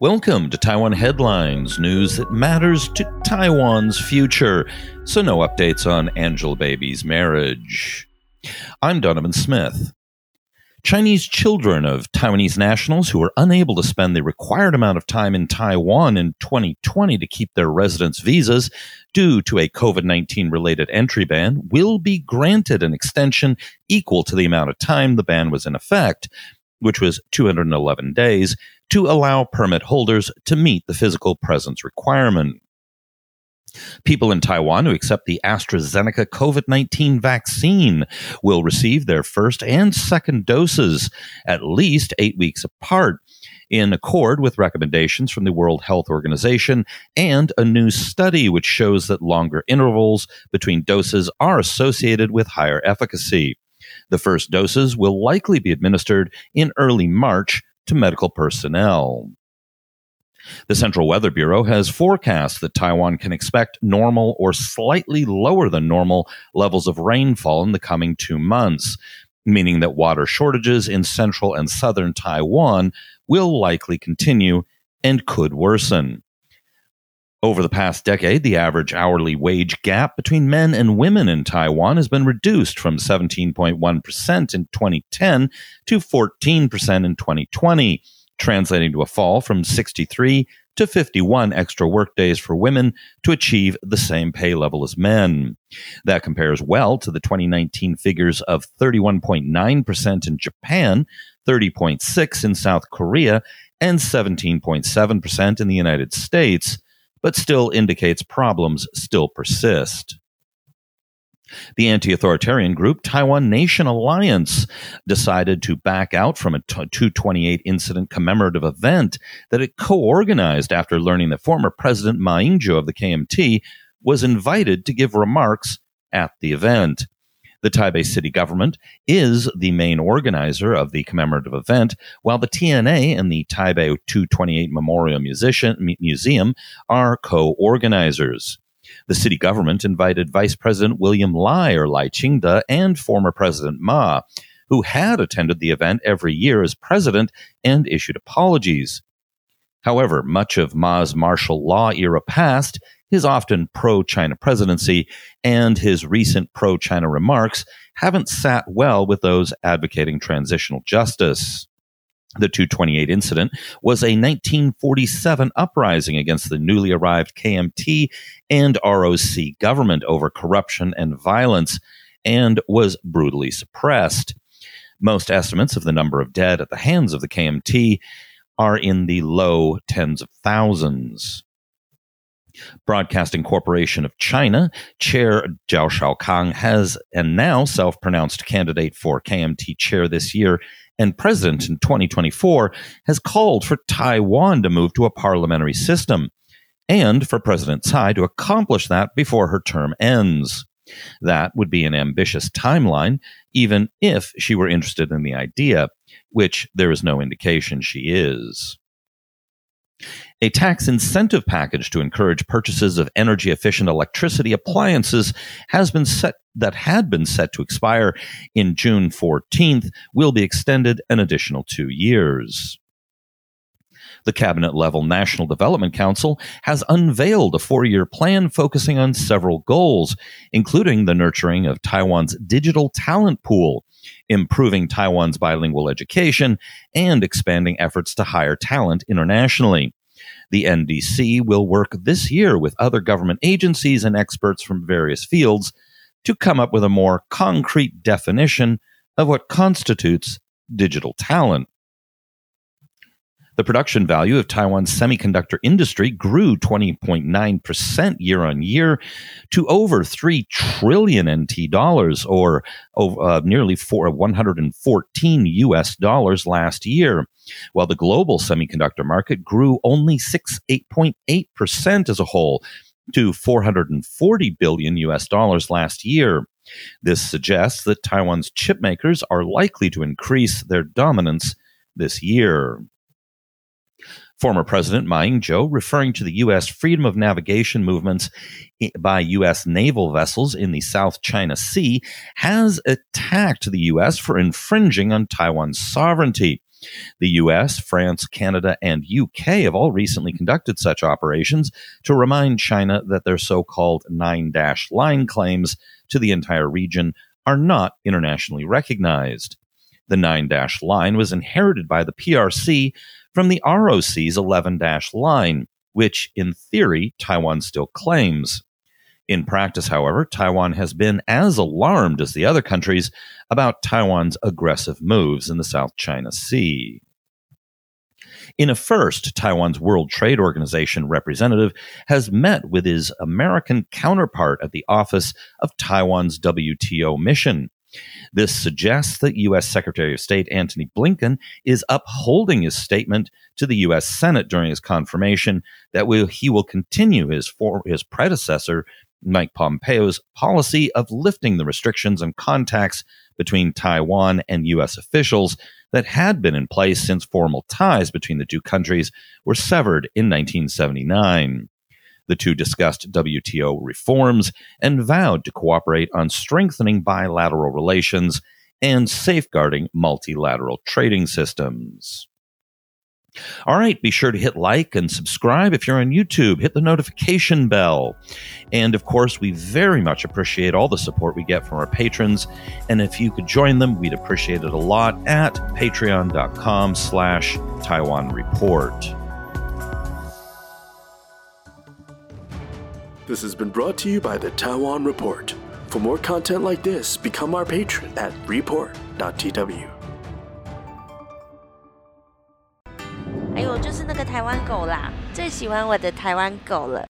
Welcome to Taiwan Headlines, news that matters to Taiwan's future. So, no updates on Angelababy's marriage. I'm Donovan Smith. Chinese children of Taiwanese nationals who are unable to spend the required amount of time in Taiwan in 2020 to keep their residence visas due to a COVID 19 related entry ban will be granted an extension equal to the amount of time the ban was in effect, which was 211 days to allow permit holders to meet the physical presence requirement. People in Taiwan who accept the AstraZeneca COVID 19 vaccine will receive their first and second doses at least eight weeks apart, in accord with recommendations from the World Health Organization and a new study which shows that longer intervals between doses are associated with higher efficacy. The first doses will likely be administered in early March to medical personnel. The Central Weather Bureau has forecast that Taiwan can expect normal or slightly lower than normal levels of rainfall in the coming two months, meaning that water shortages in central and southern Taiwan will likely continue and could worsen. Over the past decade, the average hourly wage gap between men and women in Taiwan has been reduced from 17.1% in 2010 to 14% in 2020, translating to a fall from 63 to 51 extra workdays for women to achieve the same pay level as men. That compares well to the 2019 figures of 31.9% in Japan, 30.6 in South Korea, and 17.7% in the United States but still indicates problems still persist. The anti authoritarian group Taiwan Nation Alliance decided to back out from a 228 incident commemorative event that it co organized after learning that former President Ma Ying jeou of the KMT was invited to give remarks at the event. The Taipei city government is the main organizer of the commemorative event, while the TNA and the Taipei 228 Memorial Musician, Museum are co organizers. The city government invited Vice President William Lai or Lai Ching-te and former President Ma, who had attended the event every year as president and issued apologies. However, much of Ma's martial law era past his often pro China presidency and his recent pro China remarks haven't sat well with those advocating transitional justice. The 228 incident was a 1947 uprising against the newly arrived KMT and ROC government over corruption and violence and was brutally suppressed. Most estimates of the number of dead at the hands of the KMT are in the low tens of thousands. Broadcasting Corporation of China, Chair Zhao Shaokang has and now self pronounced candidate for KMT chair this year and president in 2024, has called for Taiwan to move to a parliamentary system and for President Tsai to accomplish that before her term ends. That would be an ambitious timeline, even if she were interested in the idea, which there is no indication she is. A tax incentive package to encourage purchases of energy efficient electricity appliances has been set that had been set to expire in June 14th will be extended an additional 2 years. The cabinet level National Development Council has unveiled a four year plan focusing on several goals, including the nurturing of Taiwan's digital talent pool, improving Taiwan's bilingual education, and expanding efforts to hire talent internationally. The NDC will work this year with other government agencies and experts from various fields to come up with a more concrete definition of what constitutes digital talent. The production value of Taiwan's semiconductor industry grew 20.9% year on year to over 3 trillion NT dollars or uh, nearly four, 114 US dollars last year, while the global semiconductor market grew only 6 8.8% as a whole to 440 billion US dollars last year. This suggests that Taiwan's chip makers are likely to increase their dominance this year. Former President Ma Ying-jeou, referring to the U.S. freedom of navigation movements by U.S. naval vessels in the South China Sea, has attacked the U.S. for infringing on Taiwan's sovereignty. The US, France, Canada, and UK have all recently conducted such operations to remind China that their so called nine dash line claims to the entire region are not internationally recognized. The nine dash line was inherited by the PRC from the ROC's 11 dash line, which, in theory, Taiwan still claims. In practice, however, Taiwan has been as alarmed as the other countries about Taiwan's aggressive moves in the South China Sea. In a first, Taiwan's World Trade Organization representative has met with his American counterpart at the office of Taiwan's WTO mission. This suggests that U.S. Secretary of State Antony Blinken is upholding his statement to the U.S. Senate during his confirmation that he will continue his, for, his predecessor, Mike Pompeo's policy of lifting the restrictions and contacts between Taiwan and U.S. officials that had been in place since formal ties between the two countries were severed in 1979. The two discussed WTO reforms and vowed to cooperate on strengthening bilateral relations and safeguarding multilateral trading systems. All right, be sure to hit like and subscribe if you're on YouTube. Hit the notification bell. And of course, we very much appreciate all the support we get from our patrons. And if you could join them, we'd appreciate it a lot at patreon.com slash Taiwan Report. This has been brought to you by the Taiwan Report. For more content like this, become our patron at report.tw. 哎呦，就是那个台湾狗啦，最喜欢我的台湾狗了。